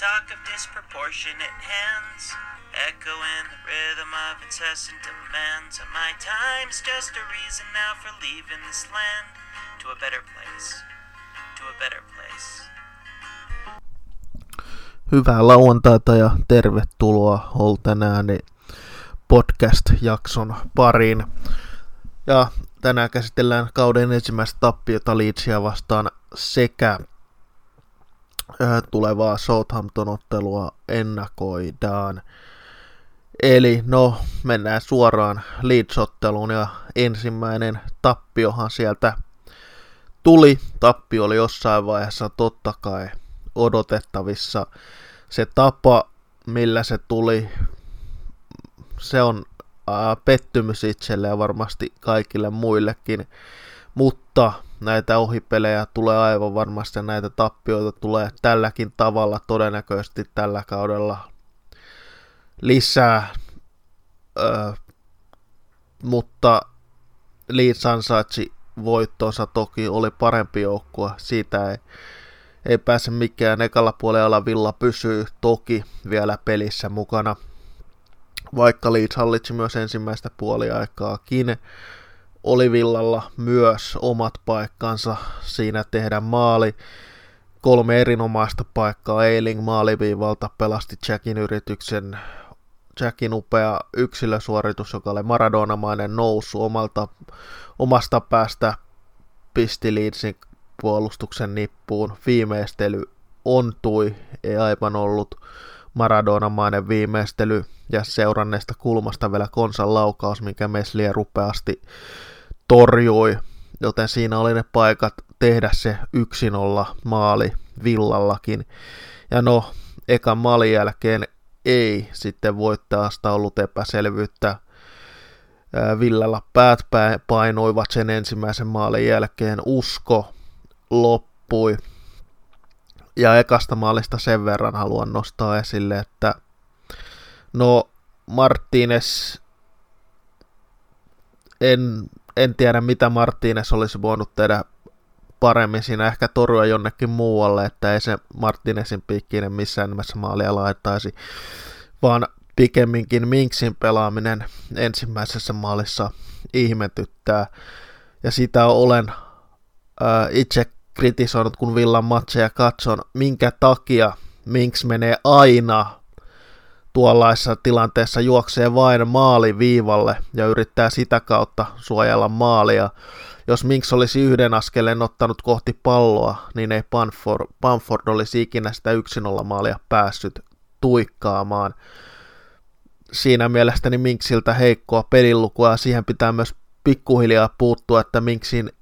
talk of disproportionate hands, echoing the rhythm of incessant demands. And my time's just a reason now for leaving this land to a better place, to a better place. Hyvää lauantaita ja tervetuloa Holtenääni podcast-jakson pariin. Ja tänään käsitellään kauden ensimmäistä tappiota Leedsia vastaan sekä tulevaa Southampton-ottelua ennakoidaan. Eli no, mennään suoraan Leeds-otteluun ja ensimmäinen tappiohan sieltä tuli. Tappio oli jossain vaiheessa totta kai odotettavissa. Se tapa, millä se tuli, se on pettymys itselle ja varmasti kaikille muillekin. Mutta näitä ohipelejä tulee aivan varmasti näitä tappioita tulee tälläkin tavalla todennäköisesti tällä kaudella lisää. Öö, mutta Leeds ansaitsi voittonsa toki, oli parempi joukkue, siitä ei, ei pääse mikään. Ekalla puolella Villa pysyy toki vielä pelissä mukana, vaikka Leeds hallitsi myös ensimmäistä puoliaikaakin oli Villalla myös omat paikkansa siinä tehdä maali. Kolme erinomaista paikkaa Eiling maaliviivalta pelasti Jackin yrityksen. Jackin upea yksilösuoritus, joka oli maradonamainen nousu omalta, omasta päästä pisti Leedsin puolustuksen nippuun. Viimeistely ontui, ei aivan ollut maradonamainen viimeistely ja seuranneesta kulmasta vielä konsan laukaus, minkä Mesliä rupeasti torjui, joten siinä oli ne paikat tehdä se yksin olla maali villallakin. Ja no, ekan maalin jälkeen ei sitten voittajasta ollut epäselvyyttä. Villalla päät painuivat sen ensimmäisen maalin jälkeen, usko loppui. Ja ekasta maalista sen verran haluan nostaa esille, että no Martínez en en tiedä mitä Martínez olisi voinut tehdä paremmin siinä, ehkä torjua jonnekin muualle, että ei se Martinezin piikkinen missään nimessä maalia laittaisi, vaan pikemminkin Minksin pelaaminen ensimmäisessä maalissa ihmetyttää. Ja sitä olen äh, itse kritisoinut, kun Villan matseja katson, minkä takia Minks menee aina tuollaisessa tilanteessa juoksee vain maaliviivalle ja yrittää sitä kautta suojella maalia. Jos Minks olisi yhden askeleen ottanut kohti palloa, niin ei Panford, Panford olisi ikinä sitä yksin olla maalia päässyt tuikkaamaan. Siinä mielestäni Minksiltä heikkoa pelilukua ja siihen pitää myös pikkuhiljaa puuttua, että Minksin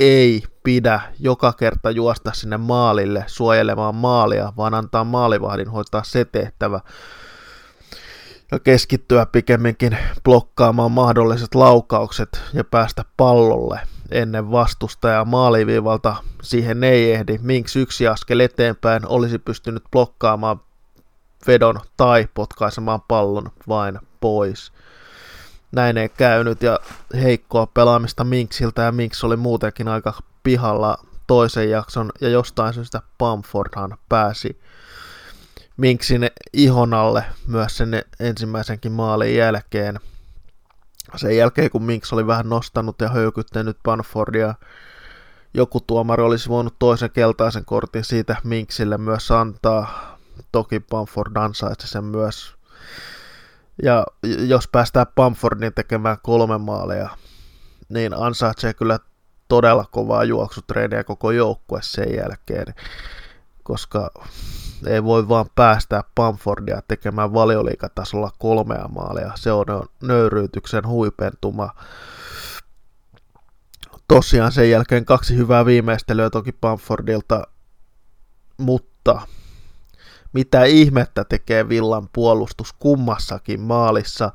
ei pidä joka kerta juosta sinne maalille suojelemaan maalia, vaan antaa maalivahdin hoitaa se tehtävä ja keskittyä pikemminkin blokkaamaan mahdolliset laukaukset ja päästä pallolle ennen vastustajaa maaliviivalta. Siihen ei ehdi. Minks yksi askel eteenpäin olisi pystynyt blokkaamaan vedon tai potkaisemaan pallon vain pois. Näin ei käynyt ja heikkoa pelaamista Minksiltä ja Minks oli muutenkin aika pihalla toisen jakson ja jostain syystä Bamfordhan pääsi Minksin ihon alle myös sen ensimmäisenkin maalin jälkeen. Sen jälkeen, kun Minks oli vähän nostanut ja höykyttänyt Banfordia, joku tuomari olisi voinut toisen keltaisen kortin siitä Minksille myös antaa. Toki Bamford ansaitsi sen myös. Ja jos päästään Bamfordin tekemään kolme maalia, niin ansaitsee kyllä todella kovaa juoksutreeniä koko joukkue sen jälkeen, koska ei voi vaan päästää Bamfordia tekemään valioliikatasolla kolmea maalia. Se on nöyryytyksen huipentuma. Tosiaan sen jälkeen kaksi hyvää viimeistelyä toki Bamfordilta, mutta mitä ihmettä tekee Villan puolustus kummassakin maalissa.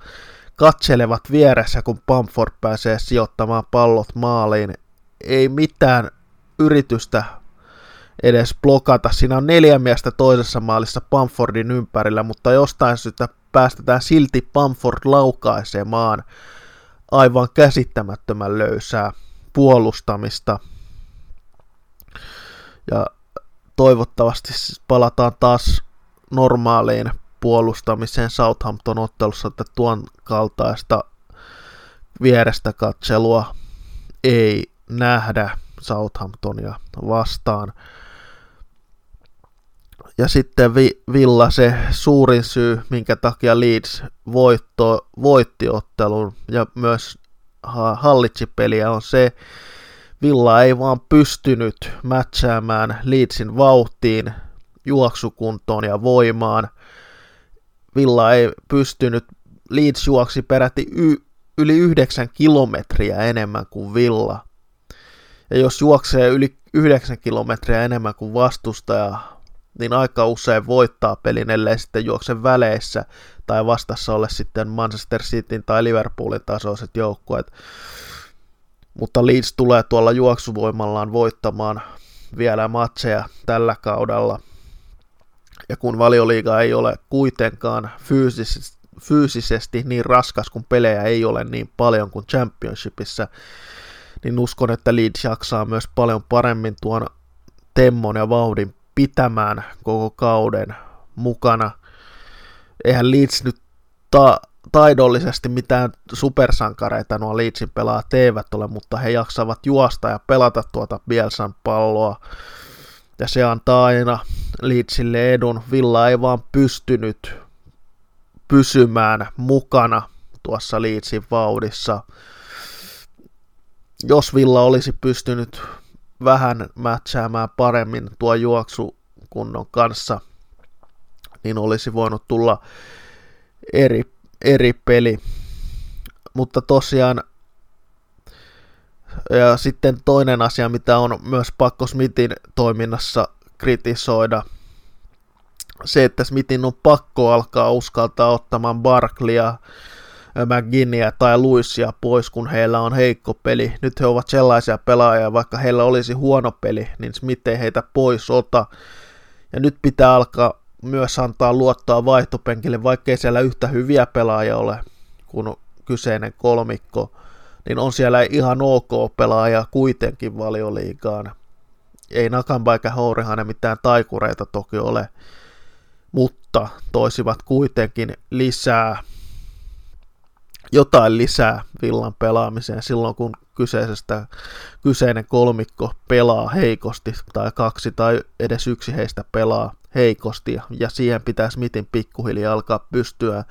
Katselevat vieressä, kun Bamford pääsee sijoittamaan pallot maaliin. Ei mitään yritystä edes blokata. Siinä on neljä miestä toisessa maalissa Pamfordin ympärillä, mutta jostain syystä päästetään silti Pamford laukaisemaan aivan käsittämättömän löysää puolustamista. Ja toivottavasti palataan taas normaaliin puolustamiseen Southampton-ottelussa, että tuon kaltaista vierestä katselua ei nähdä Southamptonia vastaan. Ja sitten vi- Villa se suurin syy, minkä takia Leeds voitto, voitti ottelun ja myös hallitsi peliä on se, Villa ei vaan pystynyt mätsäämään Leedsin vauhtiin, juoksukuntoon ja voimaan. Villa ei pystynyt, Leeds juoksi peräti y- yli 9 kilometriä enemmän kuin Villa. Ja jos juoksee yli 9 kilometriä enemmän kuin vastustaja, niin aika usein voittaa pelin, ellei sitten juokse väleissä tai vastassa ole sitten Manchester Cityn tai Liverpoolin tasoiset joukkueet. Mutta Leeds tulee tuolla juoksuvoimallaan voittamaan vielä matseja tällä kaudella. Ja kun valioliiga ei ole kuitenkaan fyysisesti, fyysisesti niin raskas, kun pelejä ei ole niin paljon kuin Championshipissa, niin uskon, että Leeds jaksaa myös paljon paremmin tuon temmon ja vauhdin pitämään koko kauden mukana. Eihän Leeds nyt ta- taidollisesti mitään supersankareita nuo Leedsin pelaajat eivät ole, mutta he jaksavat juosta ja pelata tuota Bielsan palloa. Ja se antaa aina Leedsille edun. Villa ei vaan pystynyt pysymään mukana tuossa Leedsin vauhdissa. Jos Villa olisi pystynyt vähän mätsäämään paremmin tuo juoksukunnon kanssa, niin olisi voinut tulla eri, eri peli. Mutta tosiaan, ja sitten toinen asia, mitä on myös pakko Smithin toiminnassa kritisoida, se, että Smithin on pakko alkaa uskaltaa ottamaan Barklia, McGinnia tai Luisia pois, kun heillä on heikko peli. Nyt he ovat sellaisia pelaajia, vaikka heillä olisi huono peli, niin Smith ei heitä pois ota. Ja nyt pitää alkaa myös antaa luottaa vaihtopenkille, vaikkei siellä yhtä hyviä pelaajia ole kuin kyseinen kolmikko, niin on siellä ihan ok pelaaja kuitenkin valioliigaan. Ei Nakamba eikä Hourihanen mitään taikureita toki ole, mutta toisivat kuitenkin lisää jotain lisää villan pelaamiseen silloin, kun kyseisestä, kyseinen kolmikko pelaa heikosti, tai kaksi tai edes yksi heistä pelaa heikosti, ja siihen pitäisi mitin pikkuhiljaa alkaa pystyä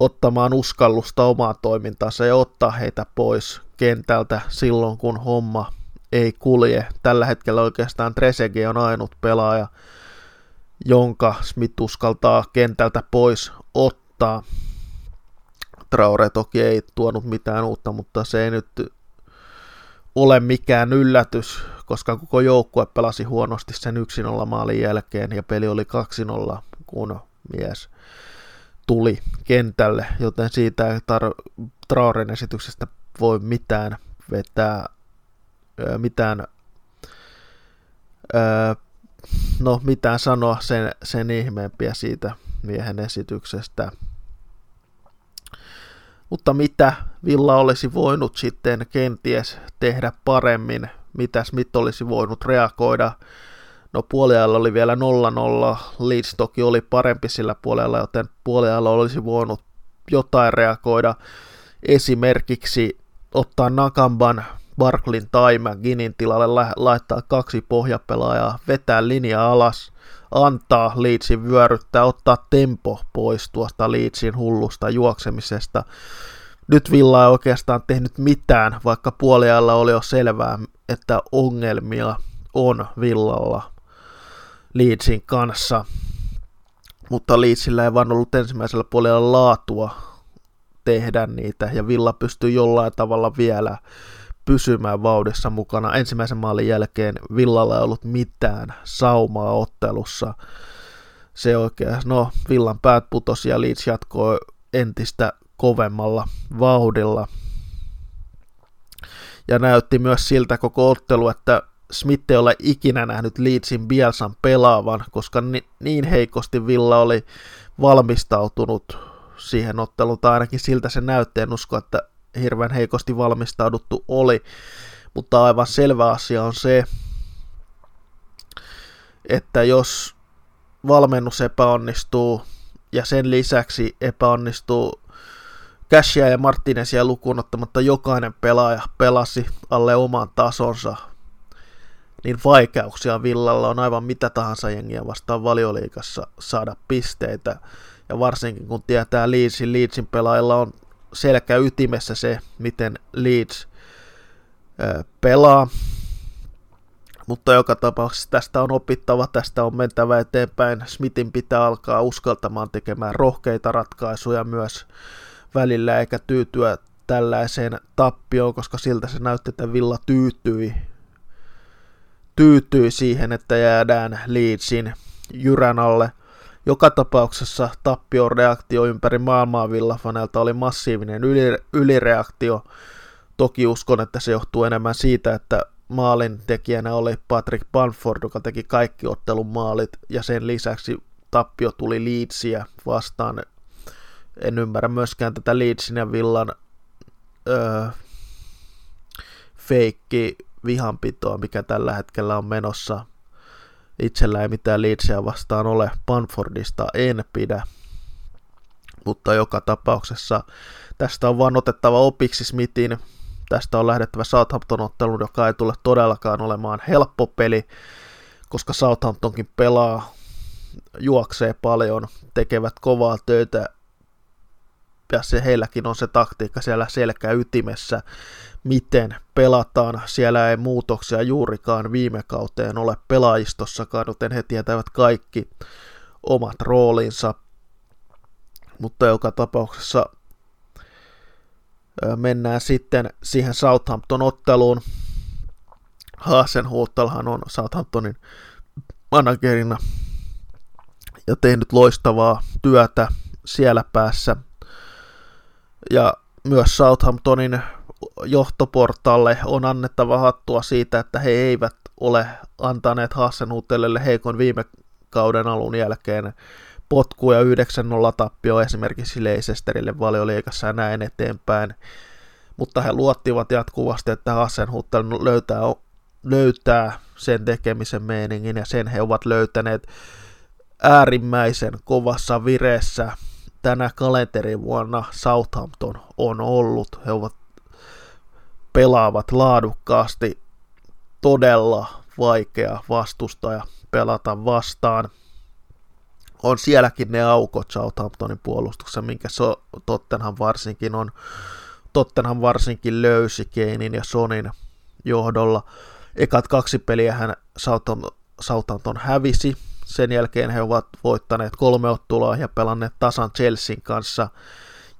ottamaan uskallusta omaan toimintaansa ja ottaa heitä pois kentältä silloin, kun homma ei kulje. Tällä hetkellä oikeastaan Tresegi on ainut pelaaja, jonka Smith uskaltaa kentältä pois ottaa. Traore toki ei tuonut mitään uutta, mutta se ei nyt ole mikään yllätys, koska koko joukkue pelasi huonosti sen 1-0 maalin jälkeen ja peli oli 2-0, kun mies tuli kentälle, joten siitä ei tar- Traoren esityksestä voi mitään vetää, mitään, no mitään sanoa sen, sen ihmeempiä siitä miehen esityksestä. Mutta mitä Villa olisi voinut sitten kenties tehdä paremmin, mitä Smith olisi voinut reagoida. No puoliajalla oli vielä 0-0, Leeds toki oli parempi sillä puolella, joten puoliajalla olisi voinut jotain reagoida. Esimerkiksi ottaa Nakamban, Barklin tai McGinnin tilalle laittaa kaksi pohjapelaajaa, vetää linja alas, antaa Leedsin vyöryttää, ottaa tempo pois tuosta Leedsin hullusta juoksemisesta. Nyt Villa ei oikeastaan tehnyt mitään, vaikka puoliajalla oli jo selvää, että ongelmia on Villalla Leedsin kanssa. Mutta Leedsillä ei vaan ollut ensimmäisellä puolella laatua tehdä niitä, ja Villa pystyy jollain tavalla vielä pysymään vauhdissa mukana. Ensimmäisen maalin jälkeen Villalla ei ollut mitään saumaa ottelussa. Se oikein, no Villan päät putosi ja Leeds jatkoi entistä kovemmalla vauhdilla. Ja näytti myös siltä koko ottelu, että Smith ei ole ikinä nähnyt Leedsin Bielsan pelaavan, koska niin heikosti Villa oli valmistautunut siihen otteluun, tai ainakin siltä se näytti, en usko, että hirveän heikosti valmistauduttu oli, mutta aivan selvä asia on se, että jos valmennus epäonnistuu ja sen lisäksi epäonnistuu Cashia ja Martinezia lukuun ottamatta jokainen pelaaja pelasi alle oman tasonsa, niin vaikeuksia Villalla on aivan mitä tahansa jengiä vastaan valioliikassa saada pisteitä. Ja varsinkin kun tietää Leedsin, Leedsin pelaajilla on selkä ytimessä se, miten Leeds pelaa. Mutta joka tapauksessa tästä on opittava, tästä on mentävä eteenpäin. Smithin pitää alkaa uskaltamaan tekemään rohkeita ratkaisuja myös välillä, eikä tyytyä tällaiseen tappioon, koska siltä se näytti, että Villa tyytyi, tyytyi siihen, että jäädään Leedsin jyrän alle. Joka tapauksessa tappion reaktio ympäri maailmaa Villafanelta oli massiivinen ylireaktio. Toki uskon, että se johtuu enemmän siitä, että maalin tekijänä oli Patrick Banford, joka teki kaikki ottelun maalit, ja sen lisäksi tappio tuli Leedsiä vastaan. En ymmärrä myöskään tätä Leedsin ja Villan öö, feikki vihanpitoa, mikä tällä hetkellä on menossa. Itsellä ei mitään Leedsia vastaan ole, Banfordista en pidä, mutta joka tapauksessa tästä on vaan otettava opiksi Smithin. Tästä on lähdettävä Southampton-ottelun, joka ei tule todellakaan olemaan helppo peli, koska Southamptonkin pelaa, juoksee paljon, tekevät kovaa töitä ja se heilläkin on se taktiikka siellä selkä ytimessä, miten pelataan. Siellä ei muutoksia juurikaan viime kauteen ole pelaajistossakaan, joten he tietävät kaikki omat roolinsa. Mutta joka tapauksessa mennään sitten siihen Southampton-otteluun. Hasenhuuttalhan on Southamptonin managerina ja tehnyt loistavaa työtä siellä päässä. Ja myös Southamptonin johtoportalle on annettava hattua siitä, että he eivät ole antaneet Hassenhuuttelelle heikon viime kauden alun jälkeen potku ja 9-0 tappio esimerkiksi Leicesterille valioliikassa ja näin eteenpäin. Mutta he luottivat jatkuvasti, että Hassenhuttel löytää, löytää sen tekemisen meiningin ja sen he ovat löytäneet äärimmäisen kovassa vireessä tänä kalenterivuonna Southampton on ollut. He ovat pelaavat laadukkaasti todella vaikea vastustaja pelata vastaan – on sielläkin ne aukot Southamptonin puolustuksessa, minkä so, Tottenham varsinkin on. Tottenham varsinkin löysi Keinin ja Sonin johdolla. Ekat kaksi peliä hän Southampton hävisi. Sen jälkeen he ovat voittaneet kolme ottelua ja pelanneet tasan Chelsean kanssa.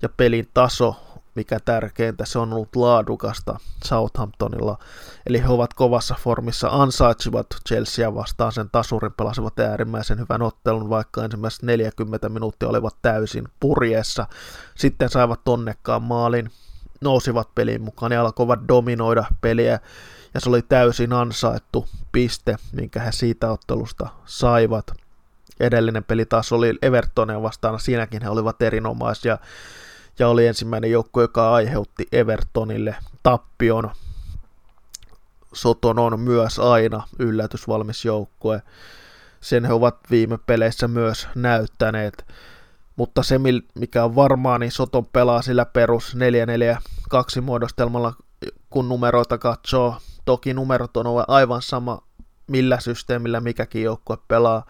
Ja pelin taso mikä tärkeintä, se on ollut laadukasta Southamptonilla. Eli he ovat kovassa formissa, ansaitsivat Chelsea vastaan sen tasurin, pelasivat äärimmäisen hyvän ottelun, vaikka ensimmäiset 40 minuuttia olivat täysin purjeessa. Sitten saivat onnekkaan maalin, nousivat peliin mukaan ja alkoivat dominoida peliä, ja se oli täysin ansaittu piste, minkä he siitä ottelusta saivat. Edellinen peli taas oli Evertonia vastaan, siinäkin he olivat erinomaisia ja oli ensimmäinen joukko, joka aiheutti Evertonille tappion. Soton on myös aina yllätysvalmis joukkue. Sen he ovat viime peleissä myös näyttäneet. Mutta se, mikä on varmaa, niin Soton pelaa sillä perus 4-4-2 muodostelmalla, kun numeroita katsoo. Toki numerot on aivan sama, millä systeemillä mikäkin joukkue pelaa.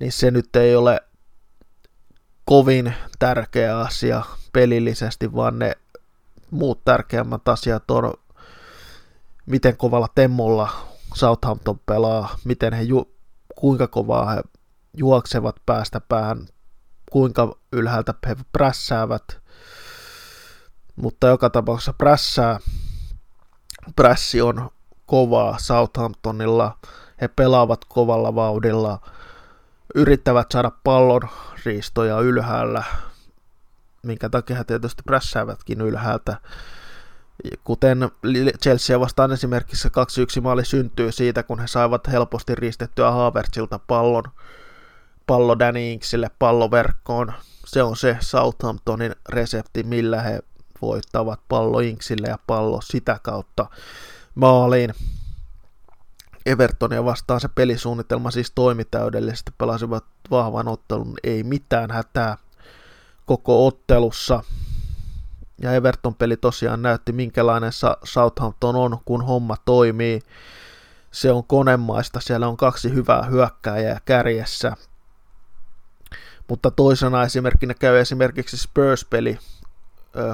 Niin se nyt ei ole kovin tärkeä asia pelillisesti, vaan ne muut tärkeämmät asiat on, miten kovalla temmolla Southampton pelaa, miten he ju- kuinka kovaa he juoksevat päästä päähän, kuinka ylhäältä he prässäävät, mutta joka tapauksessa prässää, prässi on kovaa Southamptonilla, he pelaavat kovalla vauhdilla, yrittävät saada pallon riistoja ylhäällä, minkä takia he tietysti prässäävätkin ylhäältä. Kuten Chelsea vastaan esimerkiksi 2-1 maali syntyy siitä, kun he saivat helposti riistettyä Havertzilta pallon, pallo Danny Inksille palloverkkoon. Se on se Southamptonin resepti, millä he voittavat pallo Inksille ja pallo sitä kautta maaliin. Evertonia vastaan se pelisuunnitelma siis toimi täydellisesti, pelasivat vahvan ottelun, ei mitään hätää koko ottelussa. Ja Everton peli tosiaan näytti, minkälainen Southampton on, kun homma toimii. Se on konemaista, siellä on kaksi hyvää hyökkääjää kärjessä. Mutta toisena esimerkkinä käy esimerkiksi Spurs-peli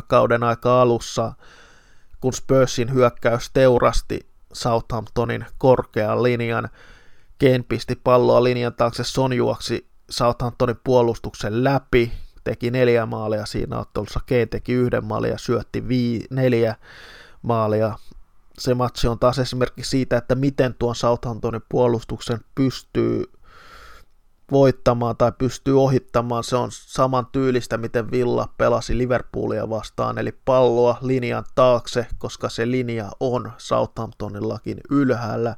kauden aika alussa, kun Spursin hyökkäys teurasti Southamptonin korkean linjan. Ken pisti palloa linjan taakse, Son juoksi Southamptonin puolustuksen läpi, teki neljä maalia siinä ottelussa, Ken teki yhden maalia syötti vii, neljä maalia. Se matsi on taas esimerkki siitä, että miten tuon Southamptonin puolustuksen pystyy voittamaan tai pystyy ohittamaan. Se on saman tyylistä, miten Villa pelasi Liverpoolia vastaan, eli palloa linjan taakse, koska se linja on Southamptonillakin ylhäällä,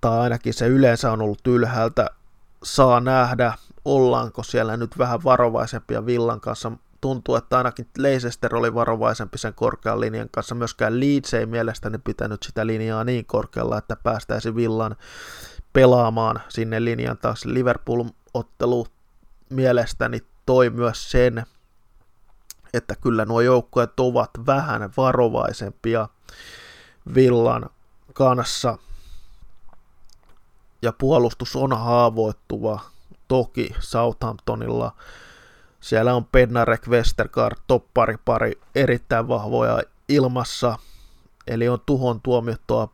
tai ainakin se yleensä on ollut ylhäältä. Saa nähdä, ollaanko siellä nyt vähän varovaisempia Villan kanssa. Tuntuu, että ainakin Leicester oli varovaisempi sen korkean linjan kanssa. Myöskään Leeds ei mielestäni pitänyt sitä linjaa niin korkealla, että päästäisi Villan pelaamaan sinne linjan taakse. Liverpool-ottelu mielestäni toi myös sen, että kyllä nuo joukkueet ovat vähän varovaisempia Villan kanssa. Ja puolustus on haavoittuva toki Southamptonilla. Siellä on Pednarek, Westergaard, toppari pari erittäin vahvoja ilmassa, eli on tuhon tuomittua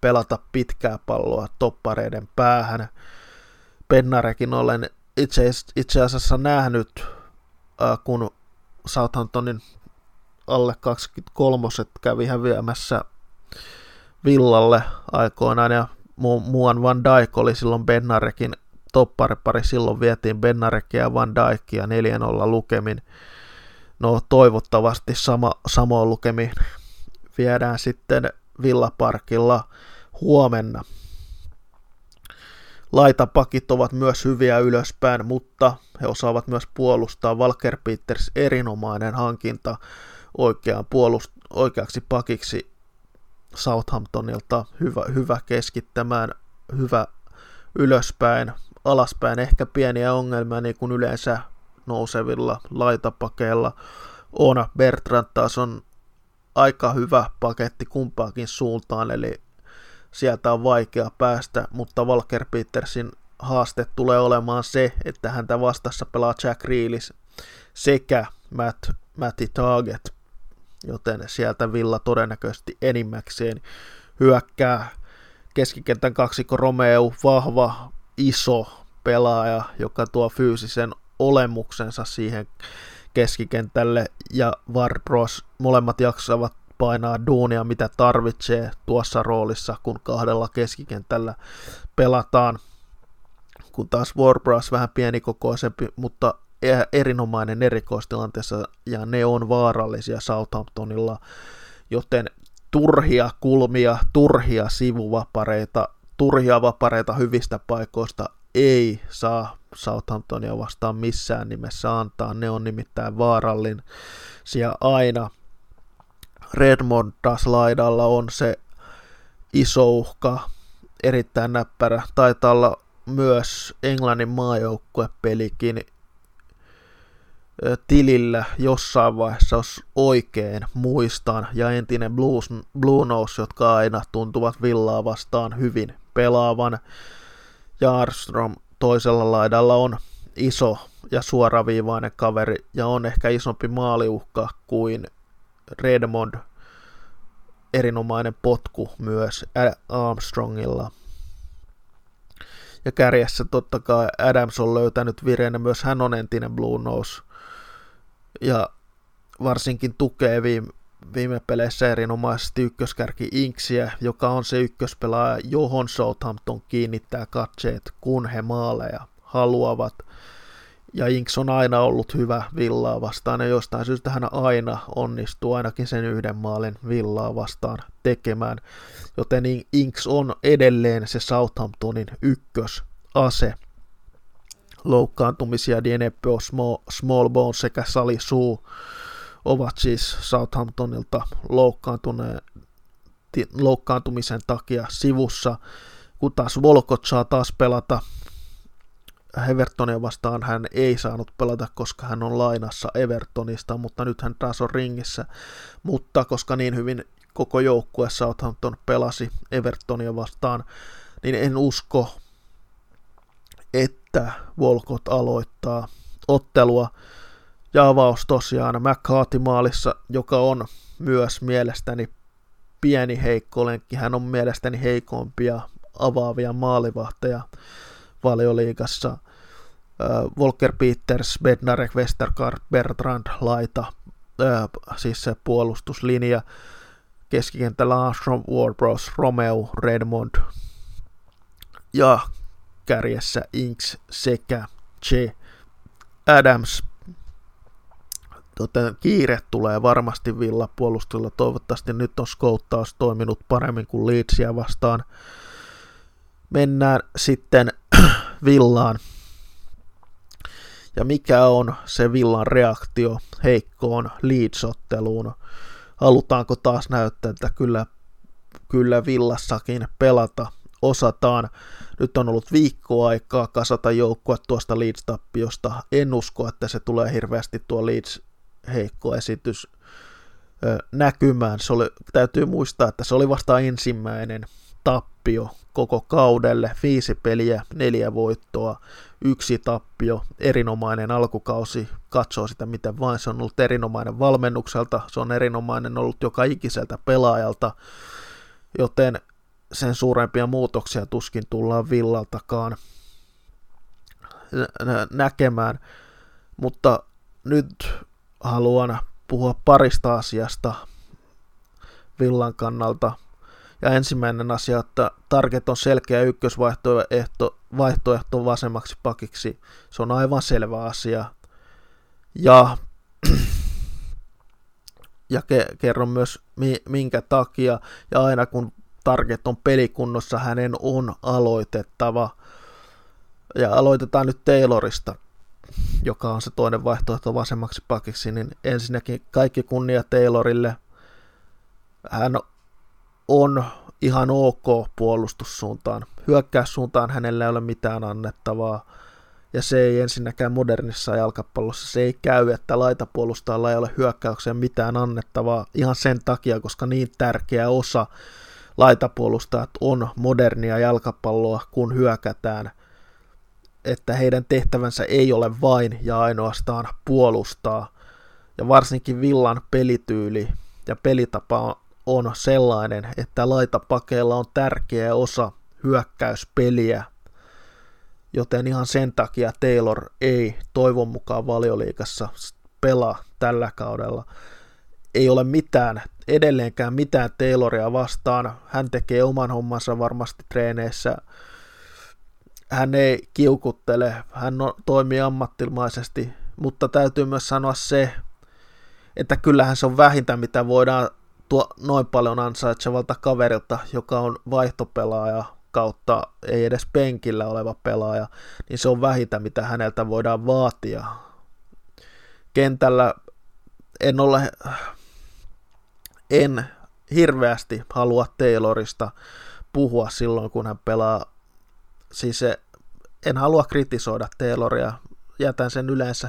pelata pitkää palloa toppareiden päähän. Pennarekin olen itse, itse asiassa nähnyt, äh, kun Southamptonin alle 23 kävi häviämässä Villalle aikoinaan ja muuan Van Dijk oli silloin Bennarekin topparipari, silloin vietiin Bennarekia ja Van Dijkia 4-0 lukemin. No toivottavasti sama, samoin lukemin viedään sitten Villaparkilla huomenna. Laitapakit ovat myös hyviä ylöspäin, mutta he osaavat myös puolustaa. Walker Peters erinomainen hankinta oikeaan puolust- oikeaksi pakiksi Southamptonilta. Hyvä, hyvä keskittämään, hyvä ylöspäin, alaspäin ehkä pieniä ongelmia niin kuin yleensä nousevilla laitapakeilla on. Bertrand taas on aika hyvä paketti kumpaakin suuntaan, eli sieltä on vaikea päästä, mutta Walker Petersin haaste tulee olemaan se, että häntä vastassa pelaa Jack Reelis sekä Matt, Matti Target, joten sieltä Villa todennäköisesti enimmäkseen hyökkää. Keskikentän kaksikko Romeo, vahva, iso pelaaja, joka tuo fyysisen olemuksensa siihen keskikentälle ja Varbros molemmat jaksavat painaa duunia, mitä tarvitsee tuossa roolissa, kun kahdella keskikentällä pelataan. Kun taas Warbras vähän pienikokoisempi, mutta e- erinomainen erikoistilanteessa, ja ne on vaarallisia Southamptonilla, joten turhia kulmia, turhia sivuvapareita, turhia vapareita hyvistä paikoista ei saa Southamptonia vastaan missään nimessä antaa. Ne on nimittäin vaarallisia aina. Redmond taas laidalla on se iso uhka, erittäin näppärä. Taitaa olla myös Englannin maajoukkuepelikin tilillä jossain vaiheessa, jos oikein muistan, ja entinen Blues, Blue Nose, jotka aina tuntuvat villaa vastaan hyvin pelaavan. Ja Armstrong toisella laidalla on iso ja suoraviivainen kaveri ja on ehkä isompi maaliuhka kuin Redmond. Erinomainen potku myös Armstrongilla. Ja kärjessä totta kai Adams on löytänyt vireenä, myös hän on entinen Blue Nose. Ja varsinkin tukee viime, viime peleissä erinomaisesti ykköskärki Inksiä, joka on se ykköspelaaja, johon Southampton kiinnittää katseet, kun he maaleja haluavat. Ja Inks on aina ollut hyvä Villaa vastaan, ja jostain syystä hän aina onnistuu ainakin sen yhden maalin Villaa vastaan tekemään. Joten Inks on edelleen se Southamptonin ykkösase. Loukkaantumisia Dienepo, Small, Small Bones sekä Sali Suu ovat siis Southamptonilta loukkaantumisen takia sivussa, kun taas Volkot saa taas pelata. Evertonia vastaan hän ei saanut pelata, koska hän on lainassa Evertonista, mutta nyt hän taas on ringissä. Mutta koska niin hyvin koko joukkue Southampton pelasi Evertonia vastaan, niin en usko, että Volkot aloittaa ottelua. Ja avaus tosiaan McCarthy maalissa, joka on myös mielestäni pieni heikko lenkki. Hän on mielestäni heikompia avaavia maalivahteja valioliigassa. Volker Peters, Bednarek, Westergaard, Bertrand, Laita, siis se puolustuslinja. Keskikentällä Armstrong, Warbros, Romeo, Redmond ja kärjessä Inks sekä Che Adams. Toten kiire tulee varmasti Villa puolustella. Toivottavasti nyt on skouttaus toiminut paremmin kuin Leedsia vastaan. Mennään sitten Villaan. Ja mikä on se Villan reaktio heikkoon Leeds-otteluun? Halutaanko taas näyttää, että kyllä, kyllä Villassakin pelata osataan. Nyt on ollut viikko aikaa kasata joukkue tuosta Leeds-tappiosta. En usko, että se tulee hirveästi tuo Leeds heikko esitys näkymään. Se oli, täytyy muistaa, että se oli vasta ensimmäinen tappio koko kaudelle. Viisi peliä, neljä voittoa, yksi tappio, erinomainen alkukausi. Katsoo sitä miten vain. Se on ollut erinomainen valmennukselta, se on erinomainen ollut joka ikiseltä pelaajalta. Joten sen suurempia muutoksia tuskin tullaan villaltakaan näkemään, mutta nyt haluan puhua parista asiasta villan kannalta. Ja ensimmäinen asia, että Target on selkeä ykkösvaihtoehto vaihtoehto vasemmaksi pakiksi. Se on aivan selvä asia. Ja, ja ke, kerron myös minkä takia. Ja aina kun Target on pelikunnossa, hänen on aloitettava. Ja aloitetaan nyt Taylorista, joka on se toinen vaihtoehto vasemmaksi pakiksi, niin ensinnäkin kaikki kunnia Taylorille. Hän on ihan ok puolustussuuntaan. Hyökkäyssuuntaan hänellä ei ole mitään annettavaa. Ja se ei ensinnäkään modernissa jalkapallossa, se ei käy, että laitapuolustajalla ei ole hyökkäykseen mitään annettavaa ihan sen takia, koska niin tärkeä osa laitapuolustajat on modernia jalkapalloa, kun hyökätään, että heidän tehtävänsä ei ole vain ja ainoastaan puolustaa. Ja varsinkin Villan pelityyli ja pelitapa on sellainen, että laitapakeilla on tärkeä osa hyökkäyspeliä, joten ihan sen takia Taylor ei toivon mukaan valioliikassa pelaa tällä kaudella. Ei ole mitään edelleenkään mitään Tayloria vastaan. Hän tekee oman hommansa varmasti treeneissä. Hän ei kiukuttele, hän on, toimii ammattimaisesti, mutta täytyy myös sanoa se, että kyllähän se on vähintä, mitä voidaan tuo noin paljon ansaitsevalta kaverilta, joka on vaihtopelaaja kautta ei edes penkillä oleva pelaaja, niin se on vähintä, mitä häneltä voidaan vaatia. Kentällä en ole en hirveästi halua Taylorista puhua silloin, kun hän pelaa. Siis se, en halua kritisoida Tayloria, jätän sen yleensä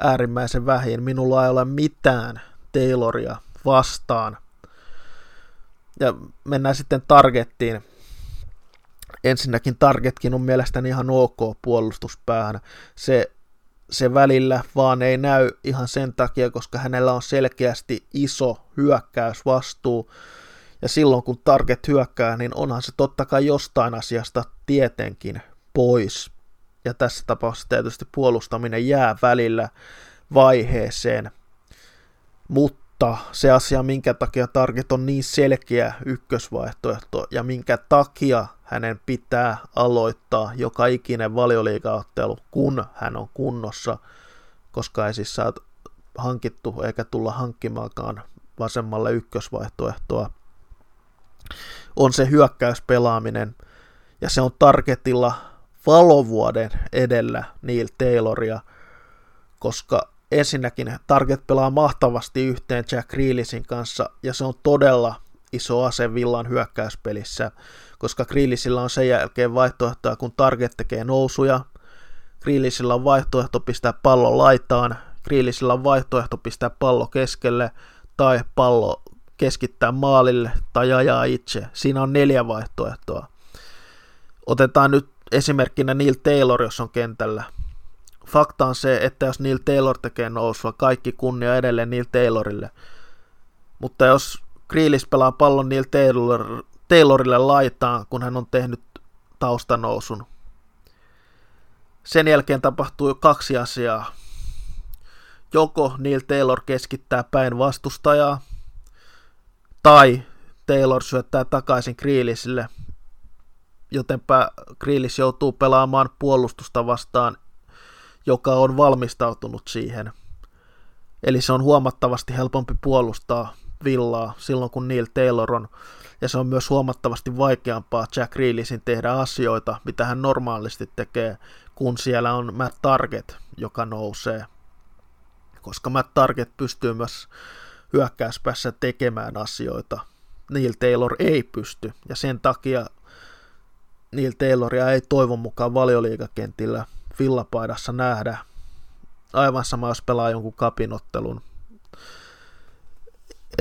äärimmäisen vähin. Minulla ei ole mitään Tayloria vastaan. Ja mennään sitten targettiin. Ensinnäkin targetkin on mielestäni ihan ok puolustuspäähän. Se se välillä vaan ei näy ihan sen takia, koska hänellä on selkeästi iso hyökkäysvastuu. Ja silloin kun target hyökkää, niin onhan se totta kai jostain asiasta tietenkin pois. Ja tässä tapauksessa tietysti puolustaminen jää välillä vaiheeseen. Mutta se asia, minkä takia Target on niin selkeä ykkösvaihtoehto ja minkä takia hänen pitää aloittaa joka ikinen valioliigaottelu, kun hän on kunnossa, koska ei siis saa hankittu eikä tulla hankkimaakaan vasemmalle ykkösvaihtoehtoa, on se hyökkäyspelaaminen, ja se on targetilla valovuoden edellä Neil Tayloria, koska ensinnäkin Target pelaa mahtavasti yhteen Jack Reelisin kanssa, ja se on todella iso ase Villan hyökkäyspelissä, koska Grillisillä on sen jälkeen vaihtoehtoja, kun Target tekee nousuja, Grillisillä on vaihtoehto pistää pallo laitaan, Grillisillä on vaihtoehto pistää pallo keskelle tai pallo keskittää maalille tai ajaa itse. Siinä on neljä vaihtoehtoa. Otetaan nyt esimerkkinä Neil Taylor, jos on kentällä. Fakta on se, että jos Neil Taylor tekee nousua, kaikki kunnia edelleen Neil Taylorille. Mutta jos Grealish pelaa pallon Neil Taylor, Taylorille laitaan, kun hän on tehnyt taustanousun, sen jälkeen tapahtuu kaksi asiaa. Joko Neil Taylor keskittää päin vastustajaa, tai Taylor syöttää takaisin Grealishille, jotenpä Grealish joutuu pelaamaan puolustusta vastaan, joka on valmistautunut siihen. Eli se on huomattavasti helpompi puolustaa villaa silloin, kun Neil Taylor on, ja se on myös huomattavasti vaikeampaa Jack Grealishin tehdä asioita, mitä hän normaalisti tekee, kun siellä on Matt Target, joka nousee. Koska Matt Target pystyy myös hyökkäyspäässä tekemään asioita. Neil Taylor ei pysty, ja sen takia Neil Tayloria ei toivon mukaan valioliikakentillä villapaidassa nähdä. Aivan sama, jos pelaa jonkun kapinottelun.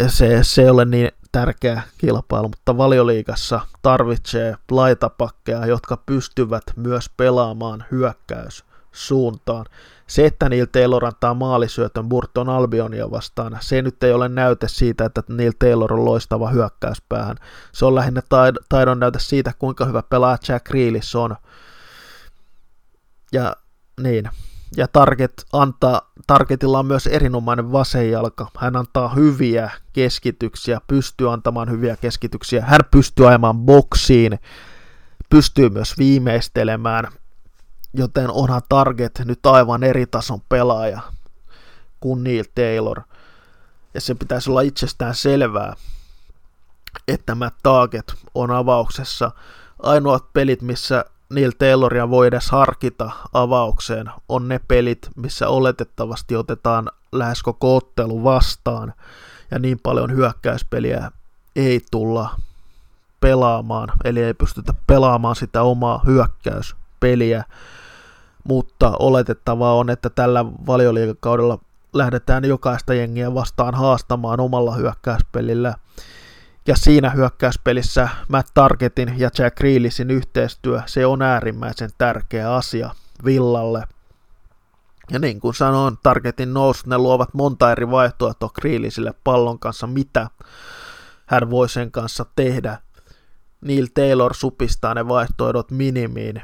Se, se ei ole niin tärkeä kilpailu, mutta valioliikassa tarvitsee laitapakkeja, jotka pystyvät myös pelaamaan hyökkäys suuntaan. Se, että Neil Taylor antaa maalisyötön Burton Albionia vastaan, se nyt ei ole näyte siitä, että Neil Taylor on loistava hyökkäyspäähän. Se on lähinnä taidon näyte siitä, kuinka hyvä pelaa Jack Grealish on. Ja niin, ja Target antaa, Targetilla on myös erinomainen vasenjalka. Hän antaa hyviä keskityksiä, pystyy antamaan hyviä keskityksiä. Hän pystyy ajamaan boksiin, pystyy myös viimeistelemään, joten onhan Target nyt aivan eri tason pelaaja kuin Neil Taylor. Ja se pitäisi olla itsestään selvää, että Matt Target on avauksessa. Ainoat pelit, missä Neil Tayloria voi edes harkita avaukseen, on ne pelit, missä oletettavasti otetaan lähes koko ottelu vastaan, ja niin paljon hyökkäyspeliä ei tulla pelaamaan, eli ei pystytä pelaamaan sitä omaa hyökkäyspeliä, mutta oletettavaa on, että tällä valioliikakaudella lähdetään jokaista jengiä vastaan haastamaan omalla hyökkäyspelillä. Ja siinä hyökkäyspelissä Matt Targetin ja Jack Grealishin yhteistyö, se on äärimmäisen tärkeä asia Villalle. Ja niin kuin sanoin, Targetin nousu, ne luovat monta eri vaihtoehtoa Grealishille pallon kanssa, mitä hän voi sen kanssa tehdä. Neil Taylor supistaa ne vaihtoehdot minimiin.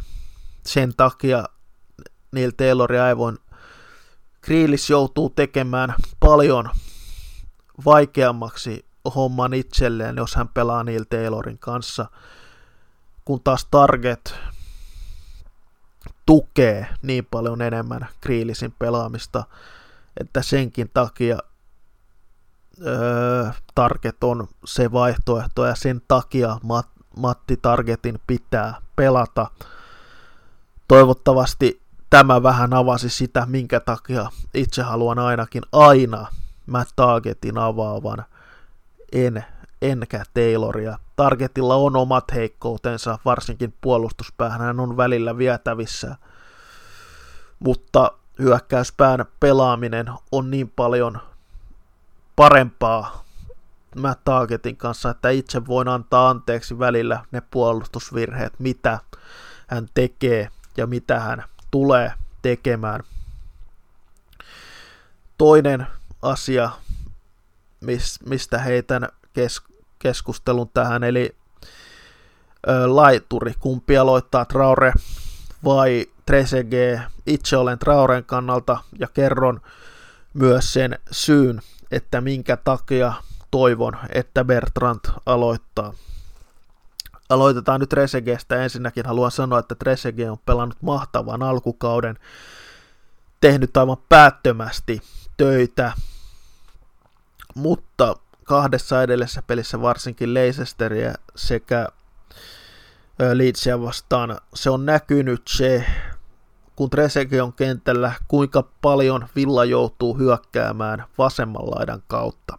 Sen takia Neil Tayloria ei voi Grealish joutuu tekemään paljon vaikeammaksi homman itselleen, jos hän pelaa Neil Taylorin kanssa, kun taas Target tukee niin paljon enemmän Grealishin pelaamista, että senkin takia öö, Target on se vaihtoehto ja sen takia Mat- Matti Targetin pitää pelata. Toivottavasti tämä vähän avasi sitä, minkä takia itse haluan ainakin aina Matt Targetin avaavan, en, enkä Tayloria. Targetilla on omat heikkoutensa, varsinkin puolustuspäähän hän on välillä vietävissä, mutta hyökkäyspään pelaaminen on niin paljon parempaa Matt Targetin kanssa, että itse voin antaa anteeksi välillä ne puolustusvirheet, mitä hän tekee ja mitä hän tulee tekemään. Toinen asia, mistä heitän kes- keskustelun tähän, eli ö, laituri, kumpi aloittaa Traore vai Trezeguet. Itse olen Traoren kannalta ja kerron myös sen syyn, että minkä takia toivon, että Bertrand aloittaa. Aloitetaan nyt Tresegestä. Ensinnäkin haluan sanoa, että Tresege on pelannut mahtavan alkukauden, tehnyt aivan päättömästi töitä, mutta kahdessa edellisessä pelissä varsinkin Leicesteria sekä Leedsia vastaan se on näkynyt se, kun Tresege on kentällä, kuinka paljon Villa joutuu hyökkäämään vasemman laidan kautta.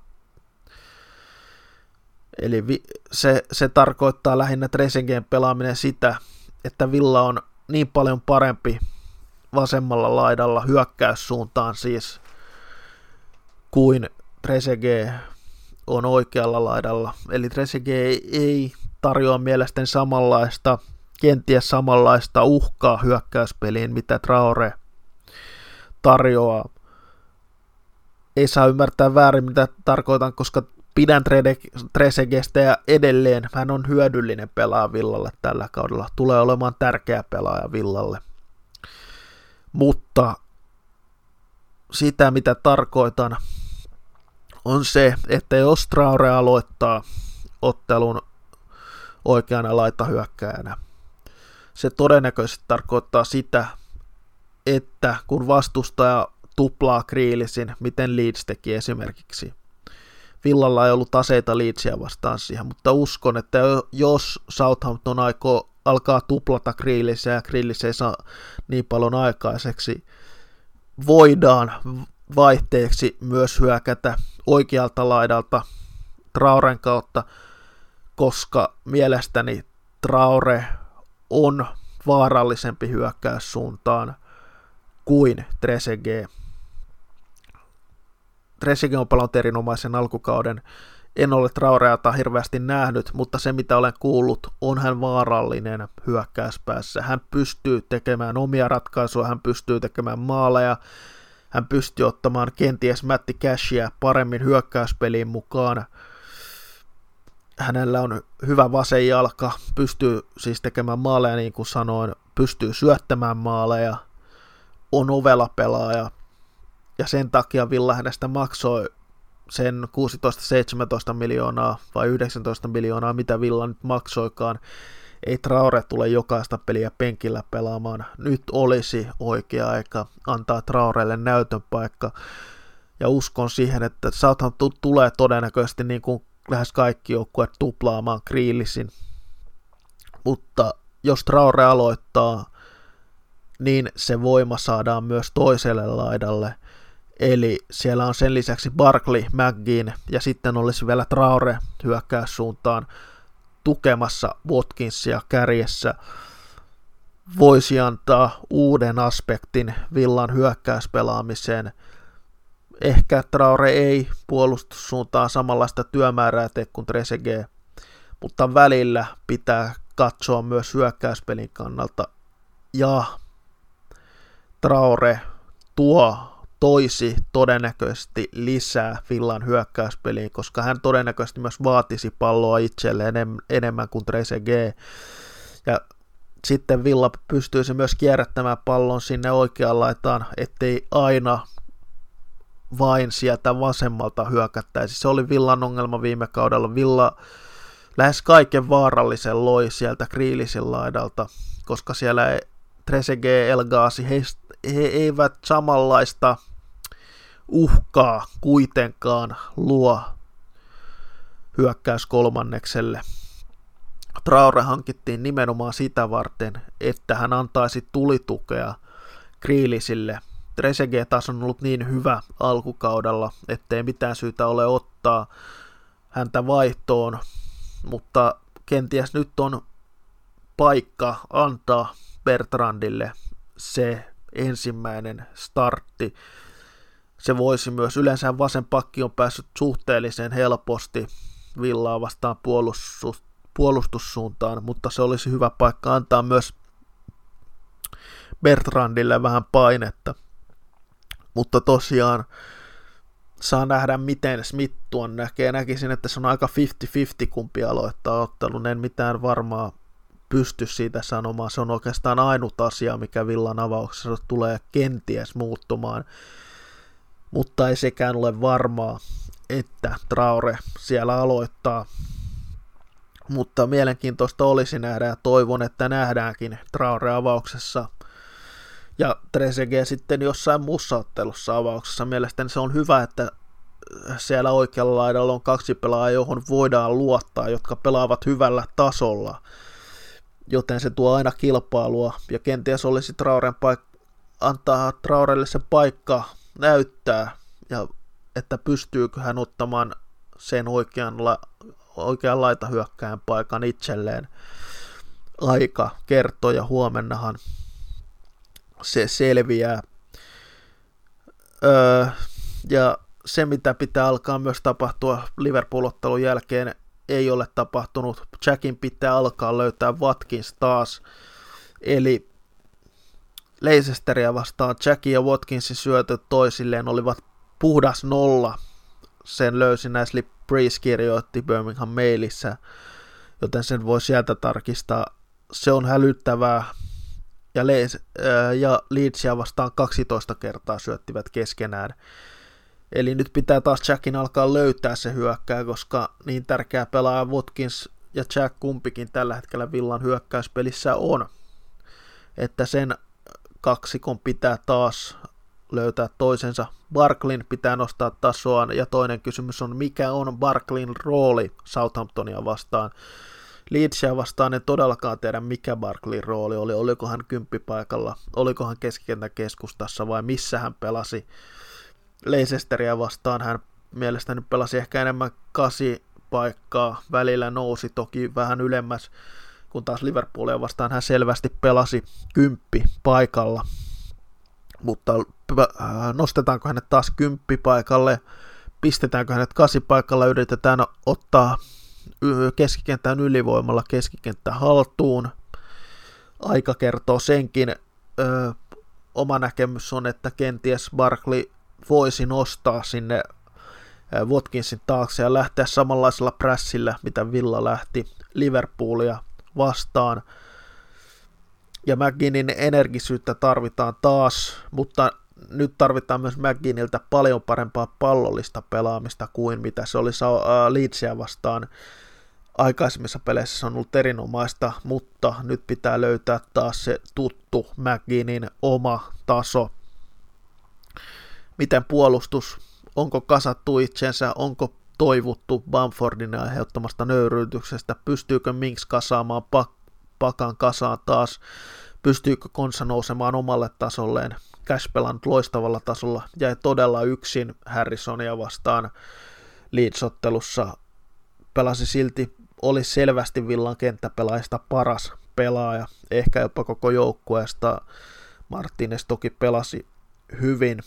Eli vi- se, se tarkoittaa lähinnä Trezeguet'n pelaaminen sitä, että Villa on niin paljon parempi vasemmalla laidalla hyökkäyssuuntaan siis kuin Trezeguet on oikealla laidalla. Eli Trezeguet ei tarjoa mielestäni samanlaista, kenties samanlaista uhkaa hyökkäyspeliin, mitä Traore tarjoaa. Ei saa ymmärtää väärin, mitä tarkoitan, koska pidän Trezegestä ja edelleen hän on hyödyllinen pelaaja Villalle tällä kaudella. Tulee olemaan tärkeä pelaaja Villalle. Mutta sitä, mitä tarkoitan, on se, että jos Traore aloittaa ottelun oikeana laitahyökkäjänä, se todennäköisesti tarkoittaa sitä, että kun vastustaja tuplaa kriilisin, miten Leeds teki esimerkiksi. Villalla ei ollut aseita Leedsia vastaan siihen, mutta uskon, että jos Southampton aikoo alkaa tuplata grillisiä ja grillis ei saa niin paljon aikaiseksi, voidaan vaihteeksi myös hyökätä oikealta laidalta Trauren kautta, koska mielestäni Traure on vaarallisempi hyökkäyssuuntaan kuin Trezeguet. Trezeguet on pelannut erinomaisen alkukauden. En ole Traureata hirveästi nähnyt, mutta se mitä olen kuullut, on hän vaarallinen hyökkäyspäässä. Hän pystyy tekemään omia ratkaisuja, hän pystyy tekemään maaleja, hän pystyy ottamaan kenties Matti Cashia paremmin hyökkäyspeliin mukaan. Hänellä on hyvä vasen jalka, pystyy siis tekemään maaleja niin kuin sanoin, pystyy syöttämään maaleja, on ovela pelaaja, ja sen takia Villa hänestä maksoi sen 16-17 miljoonaa vai 19 miljoonaa, mitä Villa nyt maksoikaan. Ei Traore tule jokaista peliä penkillä pelaamaan. Nyt olisi oikea aika antaa Traorelle näytön paikka. Ja uskon siihen, että Southampton tulee todennäköisesti niin kuin lähes kaikki joukkueet tuplaamaan Kriilisin. Mutta jos Traore aloittaa, niin se voima saadaan myös toiselle laidalle – Eli siellä on sen lisäksi Barkley, McGinn ja sitten olisi vielä Traore hyökkäyssuuntaan tukemassa Watkinsia kärjessä. Voisi antaa uuden aspektin Villan hyökkäyspelaamiseen. Ehkä Traore ei puolustussuuntaan samanlaista työmäärää tee kuin Trezeguet, mutta välillä pitää katsoa myös hyökkäyspelin kannalta. Ja Traore tuo toisi todennäköisesti lisää Villan hyökkäyspeliin, koska hän todennäköisesti myös vaatisi palloa itselleen enemmän kuin Trezeguet. Ja sitten Villa pystyisi myös kierrättämään pallon sinne oikeaan laitaan, ettei aina vain sieltä vasemmalta hyökättäisi. Se oli Villan ongelma viime kaudella. Villa lähes kaiken vaarallisen loi sieltä Kriilisin laidalta, koska siellä Trezeguet, Elgaasi, he, he eivät samanlaista uhkaa kuitenkaan luo hyökkäys kolmannekselle. Traore hankittiin nimenomaan sitä varten, että hän antaisi tulitukea Kriilisille. Trezeguet taas on ollut niin hyvä alkukaudella, ettei mitään syytä ole ottaa häntä vaihtoon, mutta kenties nyt on paikka antaa Bertrandille se ensimmäinen startti se voisi myös, yleensä vasen pakki on päässyt suhteellisen helposti Villaa vastaan puolustus, puolustussuuntaan, mutta se olisi hyvä paikka antaa myös Bertrandille vähän painetta. Mutta tosiaan saa nähdä, miten Smith tuon näkee. Näkisin, että se on aika 50-50 kumpi aloittaa ottelun. En mitään varmaa pysty siitä sanomaan. Se on oikeastaan ainut asia, mikä Villan avauksessa tulee kenties muuttumaan mutta ei sekään ole varmaa, että Traore siellä aloittaa. Mutta mielenkiintoista olisi nähdä ja toivon, että nähdäänkin Traore avauksessa ja Trezeguet sitten jossain muussa ottelussa avauksessa. Mielestäni se on hyvä, että siellä oikealla laidalla on kaksi pelaajaa, johon voidaan luottaa, jotka pelaavat hyvällä tasolla. Joten se tuo aina kilpailua ja kenties olisi Trauren paikka antaa Traurelle se paikka näyttää, ja että pystyykö hän ottamaan sen oikean, oikean laita hyökkäjän paikan itselleen aika kertoo ja huomennahan se selviää. Öö, ja se, mitä pitää alkaa myös tapahtua Liverpool-ottelun jälkeen, ei ole tapahtunut. Jackin pitää alkaa löytää Watkins taas. Eli Leicesteria vastaan Jackie ja Watkinsin syötöt toisilleen olivat puhdas nolla. Sen löysi Näsli Breeze kirjoitti Birmingham Mailissä, joten sen voi sieltä tarkistaa. Se on hälyttävää. Ja, Leeds, äh, ja Leedsia vastaan 12 kertaa syöttivät keskenään. Eli nyt pitää taas Jackin alkaa löytää se hyökkää, koska niin tärkeä pelaaja Watkins ja Jack kumpikin tällä hetkellä Villan hyökkäyspelissä on. Että sen kaksikon pitää taas löytää toisensa. Barklin pitää nostaa tasoaan ja toinen kysymys on, mikä on Barklin rooli Southamptonia vastaan. Leedsia vastaan en todellakaan tiedä, mikä Barklin rooli oli. Oliko hän kymppipaikalla, oliko hän keskikentän keskustassa vai missä hän pelasi. Leicesteria vastaan hän mielestäni pelasi ehkä enemmän kasi paikkaa, välillä nousi toki vähän ylemmäs, kun taas Liverpoolia vastaan hän selvästi pelasi kymppi paikalla. Mutta äh, nostetaanko hänet taas kymppi paikalle, pistetäänkö hänet kasi paikalla, yritetään ottaa keskikentän ylivoimalla keskikenttä haltuun. Aika kertoo senkin. Ö, oma näkemys on, että kenties Barkley voisi nostaa sinne Watkinsin taakse ja lähteä samanlaisella prässillä, mitä Villa lähti Liverpoolia vastaan. Ja McGinnin energisyyttä tarvitaan taas, mutta nyt tarvitaan myös McGinniltä paljon parempaa pallollista pelaamista kuin mitä se oli Leedsia vastaan. Aikaisemmissa peleissä se on ollut erinomaista, mutta nyt pitää löytää taas se tuttu McGinnin oma taso miten puolustus, onko kasattu itsensä, onko toivuttu Bamfordin aiheuttamasta nöyryytyksestä, pystyykö Minks kasaamaan pak- pakan kasaan taas, pystyykö Konsa nousemaan omalle tasolleen, Cash pelannut loistavalla tasolla, jäi todella yksin Harrisonia vastaan Leeds-ottelussa, pelasi silti, oli selvästi Villan kenttäpelaajista paras pelaaja, ehkä jopa koko joukkueesta, Martinez toki pelasi hyvin,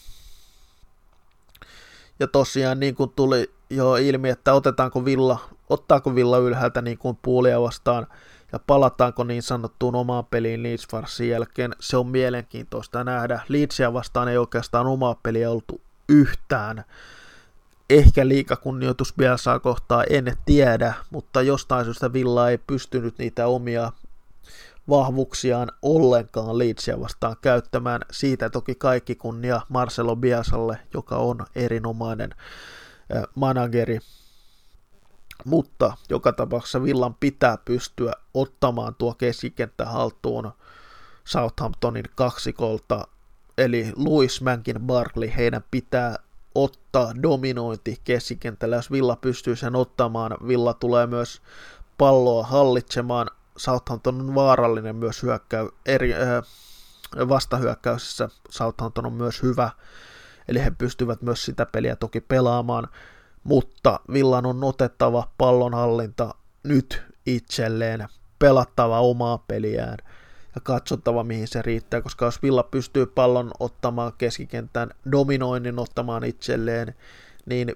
ja tosiaan niin kuin tuli jo ilmi, että otetaanko Villa, ottaako Villa ylhäältä niin kuin puolia vastaan ja palataanko niin sanottuun omaan peliin Leeds Farsin jälkeen, se on mielenkiintoista nähdä. Leedsia vastaan ei oikeastaan omaa peliä oltu yhtään. Ehkä liikakunnioitus saa kohtaa, en tiedä, mutta jostain syystä Villa ei pystynyt niitä omia vahvuuksiaan ollenkaan Leedsia vastaan käyttämään. Siitä toki kaikki kunnia Marcelo Biasalle, joka on erinomainen manageri. Mutta joka tapauksessa Villan pitää pystyä ottamaan tuo keskikenttä haltuun Southamptonin kaksikolta, eli Louis Mankin Barkley, heidän pitää ottaa dominointi keskikentällä. Jos Villa pystyy sen ottamaan, Villa tulee myös palloa hallitsemaan Southampton on vaarallinen myös hyökkäy, eri, äh, vastahyökkäyksessä. Southampton on myös hyvä, eli he pystyvät myös sitä peliä toki pelaamaan, mutta Villan on otettava pallonhallinta nyt itselleen, pelattava omaa peliään ja katsottava mihin se riittää, koska jos Villa pystyy pallon ottamaan keskikentän dominoinnin ottamaan itselleen, niin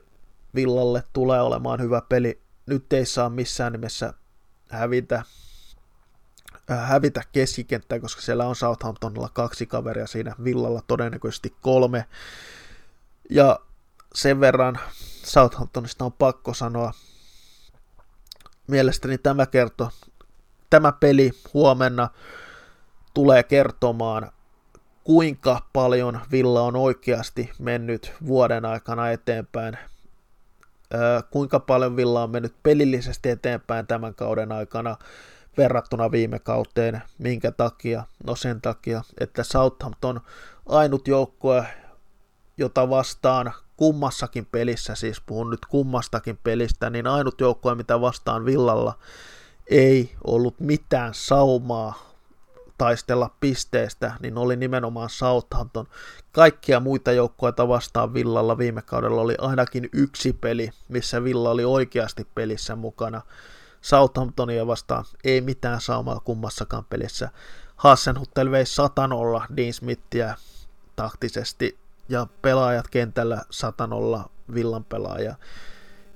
Villalle tulee olemaan hyvä peli. Nyt ei saa missään nimessä hävitä hävitä keskikenttää, koska siellä on Southamptonilla kaksi kaveria siinä, Villalla todennäköisesti kolme. Ja sen verran Southamptonista on pakko sanoa, mielestäni tämä kerto, tämä peli huomenna tulee kertomaan, kuinka paljon Villa on oikeasti mennyt vuoden aikana eteenpäin, äh, kuinka paljon Villa on mennyt pelillisesti eteenpäin tämän kauden aikana, verrattuna viime kauteen. Minkä takia? No sen takia, että Southampton ainut joukkue, jota vastaan kummassakin pelissä, siis puhun nyt kummastakin pelistä, niin ainut joukkue, mitä vastaan Villalla ei ollut mitään saumaa taistella pisteestä, niin oli nimenomaan Southampton. Kaikkia muita joukkueita vastaan Villalla viime kaudella oli ainakin yksi peli, missä Villa oli oikeasti pelissä mukana. Southamptonia vastaan ei mitään saumaa kummassakaan pelissä. Hassenhuttel vei 100 Dean Smithia taktisesti ja pelaajat kentällä 100 Villan pelaaja.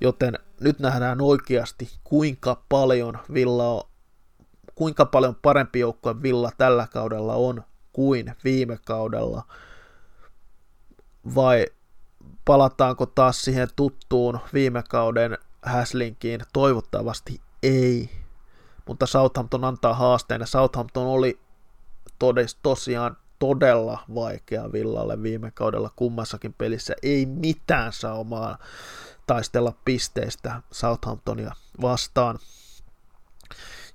Joten nyt nähdään oikeasti, kuinka paljon Villa on, kuinka paljon parempi joukkue Villa tällä kaudella on kuin viime kaudella. Vai palataanko taas siihen tuttuun viime kauden Häslinkiin? Toivottavasti ei. Mutta Southampton antaa haasteen ja Southampton oli todes, tosiaan todella vaikea Villalle viime kaudella kummassakin pelissä. Ei mitään saumaa taistella pisteistä Southamptonia vastaan.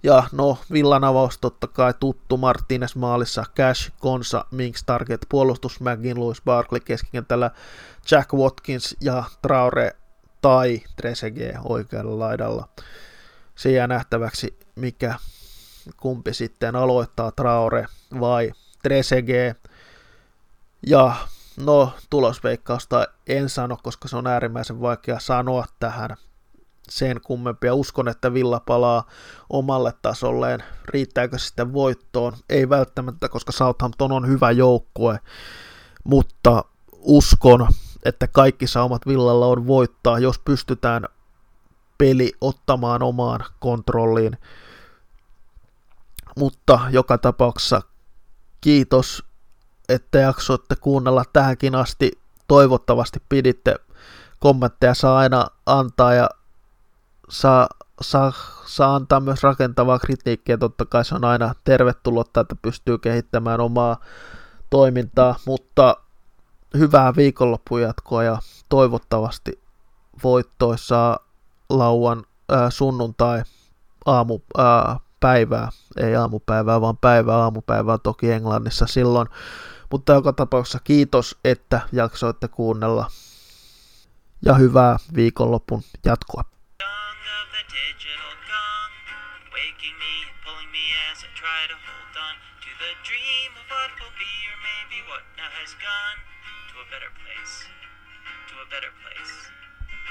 Ja no, Villan avaus totta kai tuttu Martinez maalissa, Cash, Konsa, Minks, Target, puolustus, McGinn, Louis Barkley keskikentällä, Jack Watkins ja Traore tai Trezeguet oikealla laidalla. Se jää nähtäväksi, mikä kumpi sitten aloittaa, Traore vai Trezeguet. Ja no, tulosveikkausta en sano, koska se on äärimmäisen vaikea sanoa tähän sen kummempia. Uskon, että Villa palaa omalle tasolleen. Riittääkö sitten voittoon? Ei välttämättä, koska Southampton on hyvä joukkue, mutta uskon, että kaikki saumat Villalla on voittaa, jos pystytään peli ottamaan omaan kontrolliin. Mutta joka tapauksessa kiitos, että jaksoitte kuunnella tähänkin asti. Toivottavasti piditte kommentteja saa aina antaa ja saa, saa, saa antaa myös rakentavaa kritiikkiä. Totta kai se on aina tervetullut, että pystyy kehittämään omaa toimintaa, mutta hyvää viikonloppuun jatkoa ja toivottavasti voittoissa lauan ää, sunnuntai aamu ää, päivää, ei aamupäivää, vaan päivää aamupäivää toki Englannissa silloin. Mutta joka tapauksessa kiitos, että jaksoitte kuunnella ja hyvää viikonlopun jatkoa.